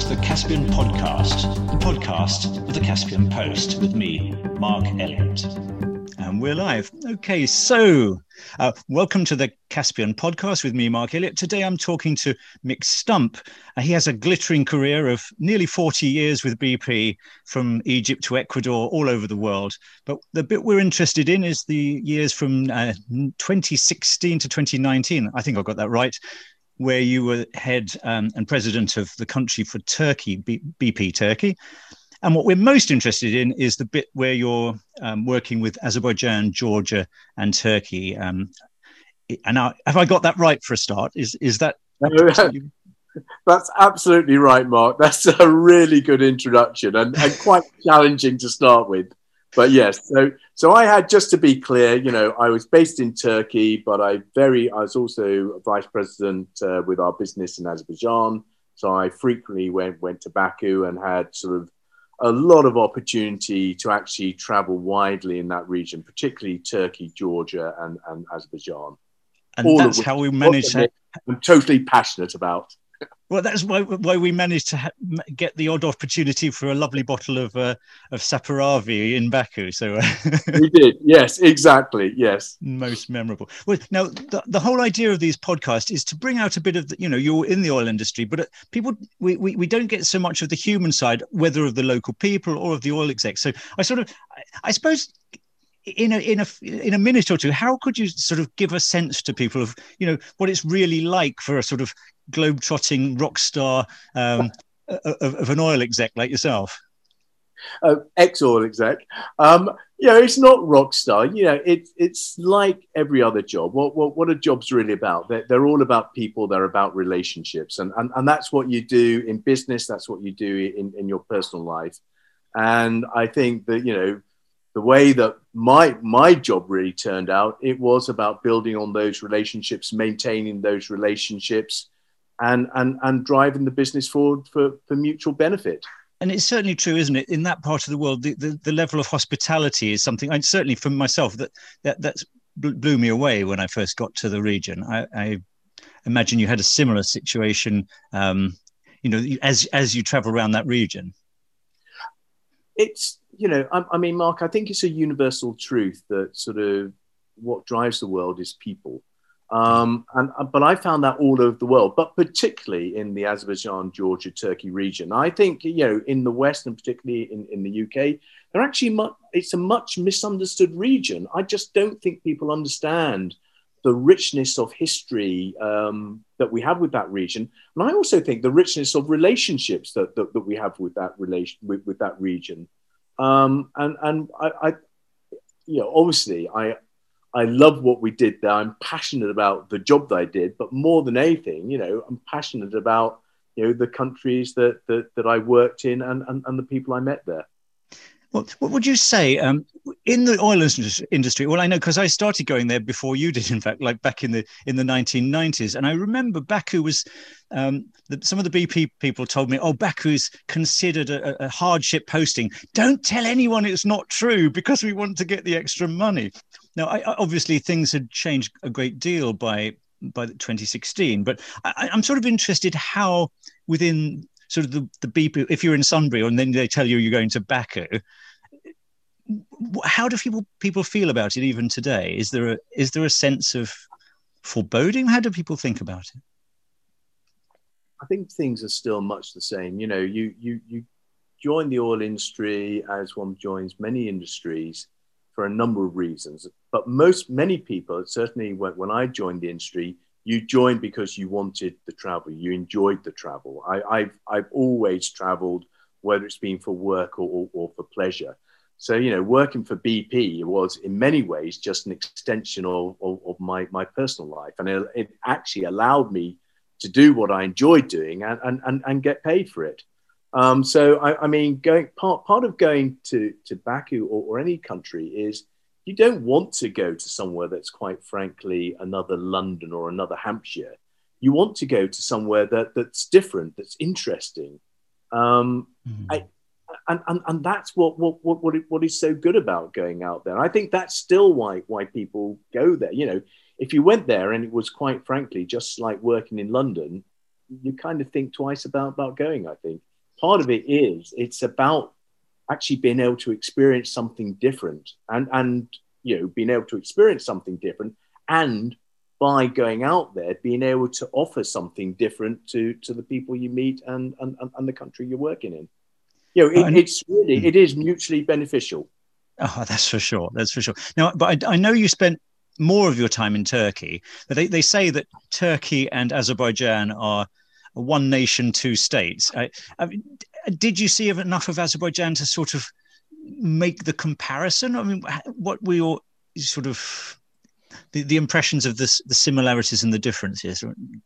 to the Caspian Podcast, the podcast of the Caspian Post, with me, Mark Elliott. And we're live. Okay, so uh, welcome to the Caspian Podcast with me, Mark Elliott. Today I'm talking to Mick Stump. Uh, he has a glittering career of nearly 40 years with BP, from Egypt to Ecuador, all over the world. But the bit we're interested in is the years from uh, 2016 to 2019. I think I got that right where you were head um, and president of the country for Turkey, BP Turkey. And what we're most interested in is the bit where you're um, working with Azerbaijan, Georgia, and Turkey. Um, and I, have I got that right for a start? Is is that? That's absolutely right, Mark. That's a really good introduction and, and quite challenging to start with but yes, so so I had just to be clear, you know, I was based in Turkey, but I very I was also vice president uh, with our business in Azerbaijan, so I frequently went went to Baku and had sort of a lot of opportunity to actually travel widely in that region, particularly Turkey, Georgia, and, and Azerbaijan. And All that's how we managed. I'm totally passionate about. Well, that's why, why we managed to ha- get the odd opportunity for a lovely bottle of uh, of Saperavi in Baku. So uh, we did, yes, exactly, yes. Most memorable. Well, now the, the whole idea of these podcasts is to bring out a bit of the, you know you're in the oil industry, but uh, people we, we we don't get so much of the human side, whether of the local people or of the oil execs. So I sort of, I, I suppose in a in a in a minute or two how could you sort of give a sense to people of you know what it's really like for a sort of globe-trotting rock star um, of, of, an oil exec like yourself? Uh, ex-oil exec. Um, you know, it's not rock star. You know, it's it's like every other job. What what what are jobs really about? They're, they're all about people. They're about relationships, and, and and that's what you do in business. That's what you do in in your personal life. And I think that you know the way that my my job really turned out, it was about building on those relationships, maintaining those relationships, and and and driving the business forward for, for mutual benefit and it's certainly true, isn't it? In that part of the world, the, the, the level of hospitality is something. And certainly for myself, that that that's blew me away when I first got to the region. I, I imagine you had a similar situation, um, you know, as as you travel around that region. It's you know, I, I mean, Mark, I think it's a universal truth that sort of what drives the world is people. Um, and, uh, but I found that all over the world, but particularly in the Azerbaijan, Georgia, Turkey region. I think, you know, in the West and particularly in, in the UK, they're actually, much, it's a much misunderstood region. I just don't think people understand the richness of history um, that we have with that region. And I also think the richness of relationships that, that, that we have with that relation, with, with that region. Um, and, and I, I, you know, obviously I, I love what we did there. I'm passionate about the job that I did, but more than anything, you know, I'm passionate about you know the countries that that, that I worked in and, and, and the people I met there. What, what would you say um, in the oil industry? Well, I know because I started going there before you did. In fact, like back in the in the 1990s, and I remember Baku was. Um, the, some of the BP people told me, "Oh, Baku is considered a, a hardship posting. Don't tell anyone it's not true because we want to get the extra money." Now, I, obviously, things had changed a great deal by by 2016, but I, I'm sort of interested how within sort of the, the BP, if you're in Sunbury and then they tell you you're going to Baku, how do people people feel about it even today? Is there a is there a sense of foreboding? How do people think about it? I think things are still much the same. You know, you you you join the oil industry as one joins many industries for a number of reasons. But most many people, certainly when, when I joined the industry, you joined because you wanted the travel, you enjoyed the travel. I, have I've always traveled, whether it's been for work or, or, or, for pleasure. So, you know, working for BP was in many ways just an extension of, of, of my, my personal life. And it, it, actually allowed me to do what I enjoyed doing and, and, and, and get paid for it. Um, so, I, I, mean, going part, part of going to, to Baku or, or any country is you don't want to go to somewhere that's quite frankly another London or another Hampshire. You want to go to somewhere that, that's different, that's interesting. Um, mm-hmm. I, and, and, and that's what, what, what, what, what is so good about going out there. I think that's still why, why people go there. You know, if you went there and it was quite frankly just like working in London, you kind of think twice about, about going, I think. part of it is it's about actually being able to experience something different and and you know being able to experience something different and by going out there being able to offer something different to to the people you meet and and, and the country you're working in. You know uh, it, it's really it is mutually beneficial. Oh that's for sure. That's for sure. Now but I, I know you spent more of your time in turkey but they, they say that turkey and azerbaijan are one nation two states. I, I mean, did you see enough of azerbaijan to sort of make the comparison i mean what were your sort of the, the impressions of this, the similarities and the differences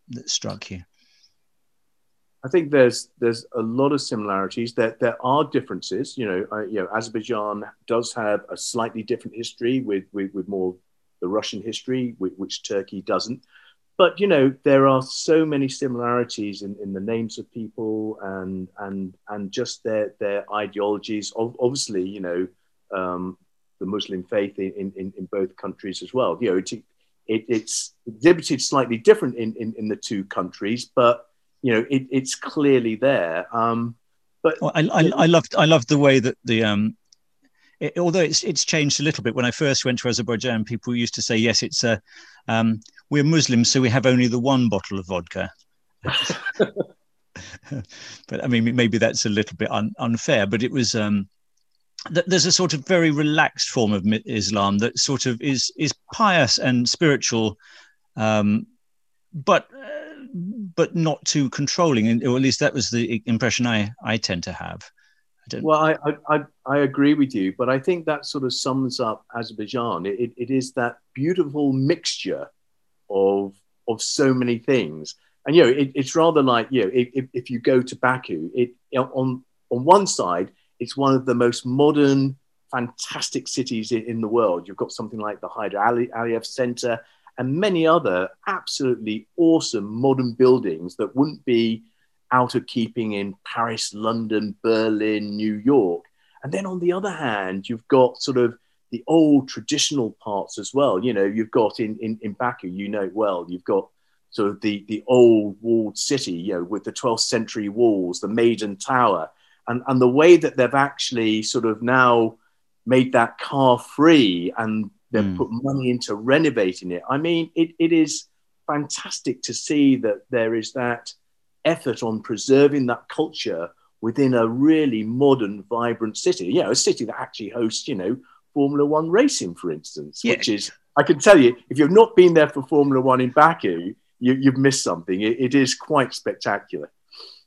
that struck you? I think there's there's a lot of similarities. There, there are differences. You know, you know, Azerbaijan does have a slightly different history with with, with more the Russian history, which, which, Turkey doesn't. But you know, there are so many similarities in, in the names of people and and and just their their ideologies. Obviously, you know, um, the Muslim faith in, in, in both countries as well. You know, it, it, it's exhibited slightly different in, in, in, the two countries, but you know, it, it's clearly there. Um, but well, I, I, I loved I loved the way that the um, it, although it's it's changed a little bit. When I first went to Azerbaijan, people used to say, "Yes, it's a um, we're Muslims, so we have only the one bottle of vodka." but I mean, maybe that's a little bit un, unfair. But it was um, there's a sort of very relaxed form of Islam that sort of is is pious and spiritual, um, but uh, but not too controlling, or at least that was the impression I I tend to have. I well, I, I I agree with you, but I think that sort of sums up Azerbaijan. It, it is that beautiful mixture of of so many things, and you know, it, it's rather like you know, if, if you go to Baku, it on on one side it's one of the most modern, fantastic cities in, in the world. You've got something like the Heydar Aliyev Center and many other absolutely awesome modern buildings that wouldn't be out of keeping in Paris, London, Berlin, New York. And then on the other hand, you've got sort of the old traditional parts as well. You know, you've got in, in, in Baku, you know well, you've got sort of the, the old walled city, you know, with the 12th century walls, the Maiden Tower, and and the way that they've actually sort of now made that car free and they've mm. put money into renovating it. I mean, it, it is fantastic to see that there is that effort on preserving that culture within a really modern, vibrant city. You know, a city that actually hosts, you know, Formula One racing, for instance, yeah. which is, I can tell you, if you've not been there for Formula One in Baku, you, have missed something. It, it is quite spectacular.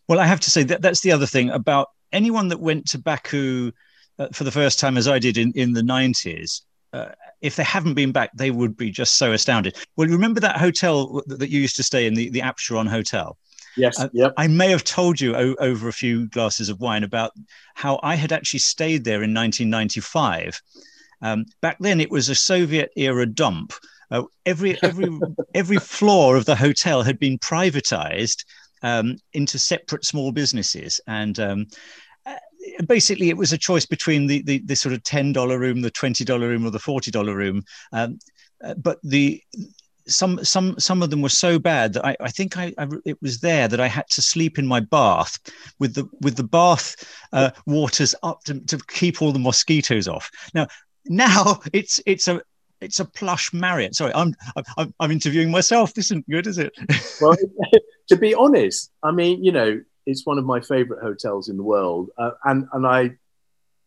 Well, I have to say that that's the other thing about anyone that went to Baku uh, for the first time, as I did in, in the 90s, uh, if they haven't been back, they would be just so astounded. Well, remember that hotel that you used to stay in, the, the Absheron Hotel? Yes. Uh, yep. I may have told you o- over a few glasses of wine about how I had actually stayed there in 1995. Um, back then, it was a Soviet era dump. Uh, every every every floor of the hotel had been privatized um, into separate small businesses. And um, uh, basically, it was a choice between the, the, the sort of $10 room, the $20 room, or the $40 room. Um, uh, but the some some some of them were so bad that I, I think I, I, it was there that I had to sleep in my bath with the with the bath uh, waters up to, to keep all the mosquitoes off. Now now it's it's a it's a plush Marriott. Sorry, I'm I'm, I'm interviewing myself. This isn't good, is it? well, to be honest, I mean, you know, it's one of my favorite hotels in the world, uh, and and I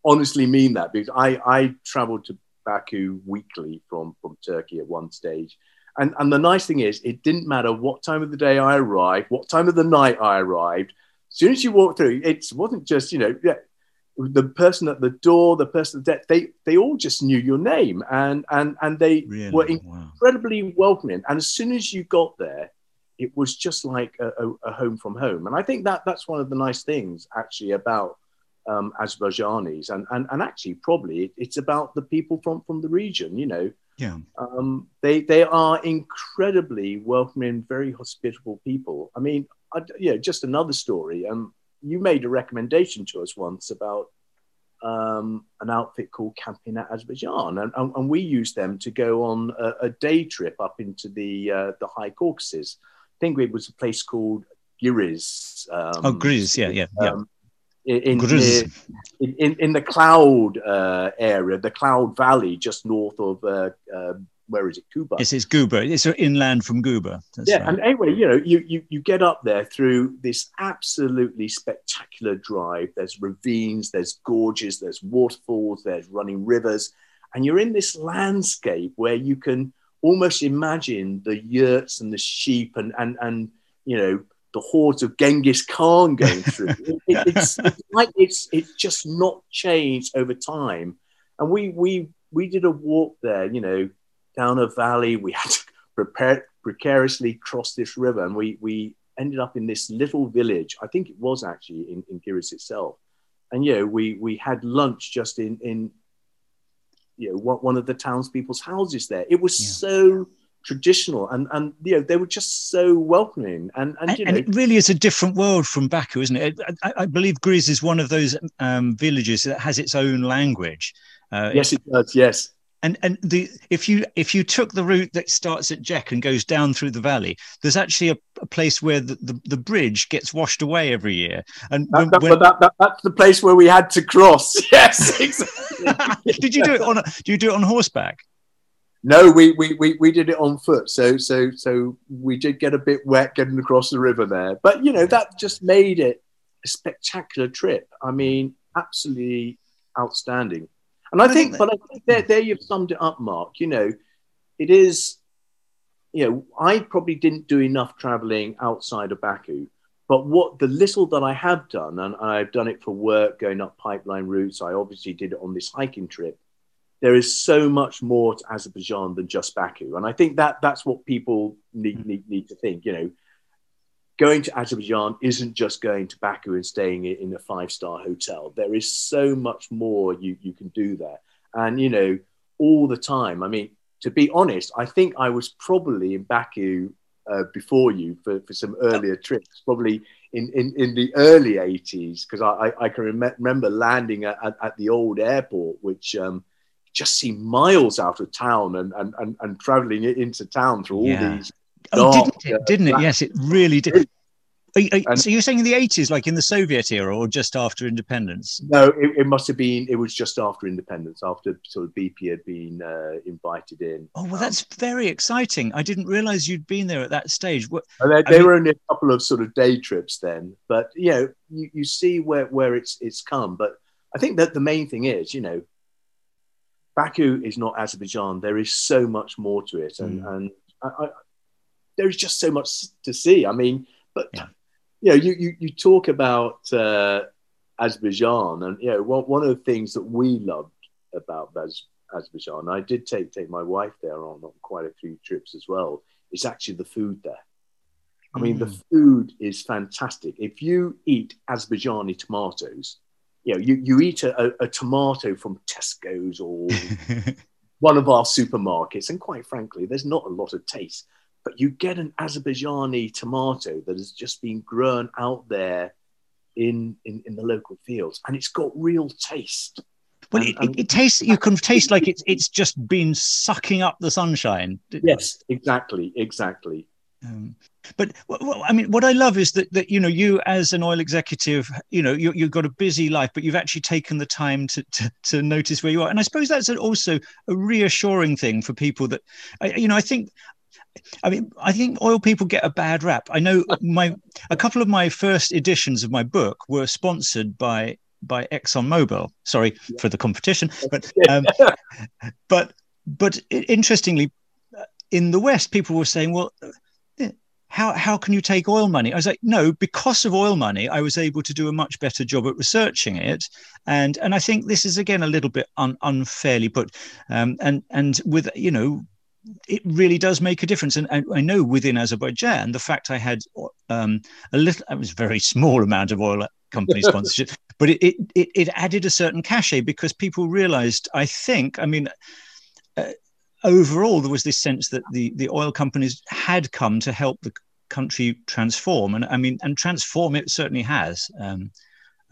honestly mean that because I I traveled to Baku weekly from from Turkey at one stage. And, and the nice thing is, it didn't matter what time of the day I arrived, what time of the night I arrived. As soon as you walk through, it wasn't just, you know, yeah, the person at the door, the person that they they all just knew your name and and and they really? were incredibly wow. welcoming. And as soon as you got there, it was just like a, a, a, home from home. And I think that that's one of the nice things actually about um, Azerbaijanis and, and and actually probably it's about the people from from the region. You know, yeah, um, they they are incredibly welcoming, very hospitable people. I mean, I, yeah, just another story. Um, you made a recommendation to us once about um, an outfit called Camping at Azerbaijan, and, and, and, we used them to go on a, a day trip up into the uh, the High Caucasus. I think it was a place called Giriz. Um, oh, Giriz, yeah, yeah, yeah. Um, in, in, in, in, the cloud uh, area, the cloud valley just north of uh, uh, where is it, Guba? Yes, it's Guba. It's inland from Guba. That's yeah, right. and anyway, you know, you, you you get up there through this absolutely spectacular drive. There's ravines, there's gorges, there's waterfalls, there's running rivers, and you're in this landscape where you can almost imagine the yurts and the sheep and and and you know the hordes of Genghis Khan going through. it, it's, it's, like it's it's just not changed over time. And we we we did a walk there, you know, down a valley. We had to prepare precariously cross this river, and we we ended up in this little village. I think it was actually in, in Giriz itself. And you know, we we had lunch just in in you know one of the townspeople's houses there. It was yeah. so traditional and and you know they were just so welcoming and and, and, and it really is a different world from Baku isn't it I, I believe Giriz is one of those um, villages that has its own language uh, yes it does yes and and the if you if you took the route that starts at Jek and goes down through the valley, there's actually a, a place where the, the, the, bridge gets washed away every year. And that, that, when, that, that, that's the place where we had to cross. Yes, exactly. did you do it on? A, do you do it on horseback? No, we, we, we, we did it on foot. So so so we did get a bit wet getting across the river there. But you know, that just made it a spectacular trip. I mean, absolutely outstanding. And I, I think, think but I think there, there you've summed it up, Mark. You know, it is, you know, I probably didn't do enough traveling outside of Baku. But what the little that I have done, and I've done it for work, going up pipeline routes, I obviously did it on this hiking trip there is so much more to Azerbaijan than just Baku. And I think that that's what people need, mm. need, need to think. You know, going to Azerbaijan isn't just going to Baku and staying in a five star hotel. There is so much more you, you can do there. And, you know, all the time. I mean, to be honest, I think I was probably in Baku uh, before you for, for some earlier trips, probably in, in, in the early 80s, because I, I, can rem- remember landing at, at, at, the old airport, which um, just seem miles out of town and and and, and traveling into town through all yeah. these. Oh, didn't it? Didn't it? Yes, it really did. Are, are, so you're saying in the 80s, like in the Soviet era, or just after independence? No, it, it must have been. It was just after independence, after sort of BP had been uh, invited in. Oh well, that's very exciting. I didn't realise you'd been there at that stage. What, they, they mean, were only a couple of sort of day trips then, but you know, you, you see where where it's it's come. But I think that the main thing is, you know, Baku is not Azerbaijan. There is so much more to it, and mm. and I, I, there is just so much to see. I mean, but yeah. you know, you you, you talk about uh, Azerbaijan, and you know, one, one of the things that we loved about Azerbaijan, I did take take my wife there on, on quite a few trips as well. Is actually the food there. I mean, mm. the food is fantastic. If you eat Azerbaijani tomatoes, you know, you, you eat a, a, tomato from Tesco's or one of our supermarkets, and quite frankly, there's not a lot of taste. But you get an Azerbaijani tomato that has just been grown out there in, in, in the local fields, and it's got real taste. Well, and, it, it, it, tastes. You can taste like it's it's just been sucking up the sunshine. Yes, exactly, exactly. Um, but well, I mean, what I love is that that you know you as an oil executive, you know, you, have got a busy life, but you've actually taken the time to, to, to notice where you are, and I suppose that's also a reassuring thing for people that, you know, I think. I mean, I think oil people get a bad rap. I know my a couple of my first editions of my book were sponsored by by ExxonMobil. Sorry yeah. for the competition, but um, but but interestingly, in the West, people were saying, well how how can you take oil money? I was like, no, because of oil money, I was able to do a much better job at researching it, and and I think this is again a little bit un, unfairly put, um, and and with you know. It really does make a difference, and, and I know within Azerbaijan, the fact I had um, a little, it was a very small amount of oil company sponsorship, but it, it it added a certain cachet because people realised. I think, I mean, uh, overall, there was this sense that the, the oil companies had come to help the country transform. And I mean, and transform it certainly has. Um,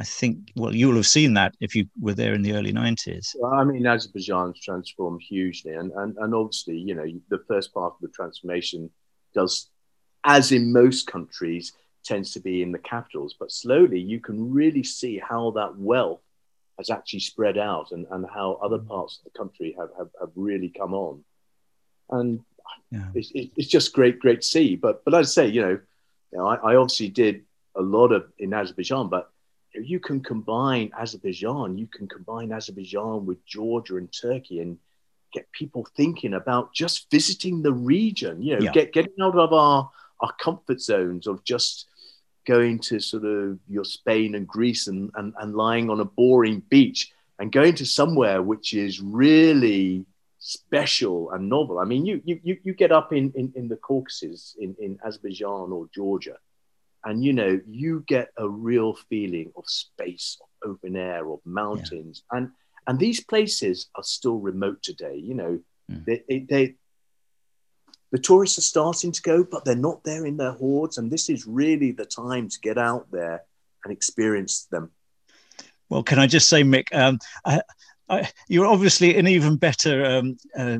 I think, well, you'll have seen that if you were there in the early 90s. Well, I mean, Azerbaijan's transformed hugely. And, and, and obviously, you know, the first part of the transformation does, as in most countries, tends to be in the capitals. But slowly, you can really see how that wealth has actually spread out and, and how other mm. parts of the country have, have, have really come on. And yeah. it's, it's just great, great to see. But, but as I say, you know, you know I, I obviously did a lot of in Azerbaijan, but you can combine Azerbaijan, you can combine Azerbaijan with Georgia and Turkey and get people thinking about just visiting the region, you know, yeah. get, getting out of our, our comfort zones of just going to sort of your Spain and Greece and, and, and lying on a boring beach and going to somewhere which is really special and novel. I mean, you, you, you get up in, in, in the Caucasus in, in Azerbaijan or Georgia, and you know, you get a real feeling of space, of open air, of mountains. Yeah. And and these places are still remote today. You know, mm. they, they, the tourists are starting to go, but they're not there in their hordes. And this is really the time to get out there and experience them. Well, can I just say, Mick, um, I, I, you're obviously an even better um, uh,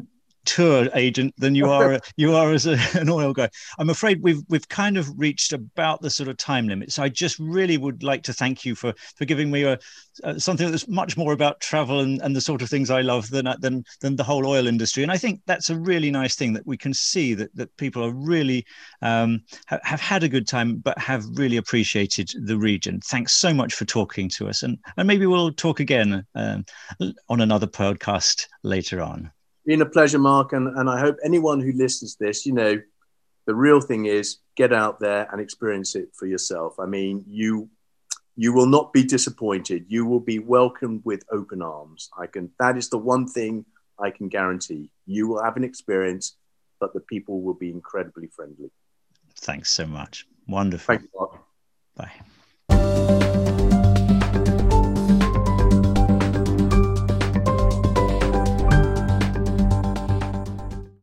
tour agent than you are you are as a, an oil guy. I'm afraid we've we've kind of reached about the sort of time limit. So I just really would like to thank you for for giving me a, a something that's much more about travel and, and the sort of things I love than than than the whole oil industry. And I think that's a really nice thing that we can see that that people are really um, ha- have had a good time, but have really appreciated the region. Thanks so much for talking to us, and and maybe we'll talk again um, on another podcast later on been a pleasure, Mark. And, and I hope anyone who listens to this, you know, the real thing is get out there and experience it for yourself. I mean, you you will not be disappointed. You will be welcomed with open arms. I can that is the one thing I can guarantee. You will have an experience, but the people will be incredibly friendly. Thanks so much. Wonderful. Thank you, Mark. Bye.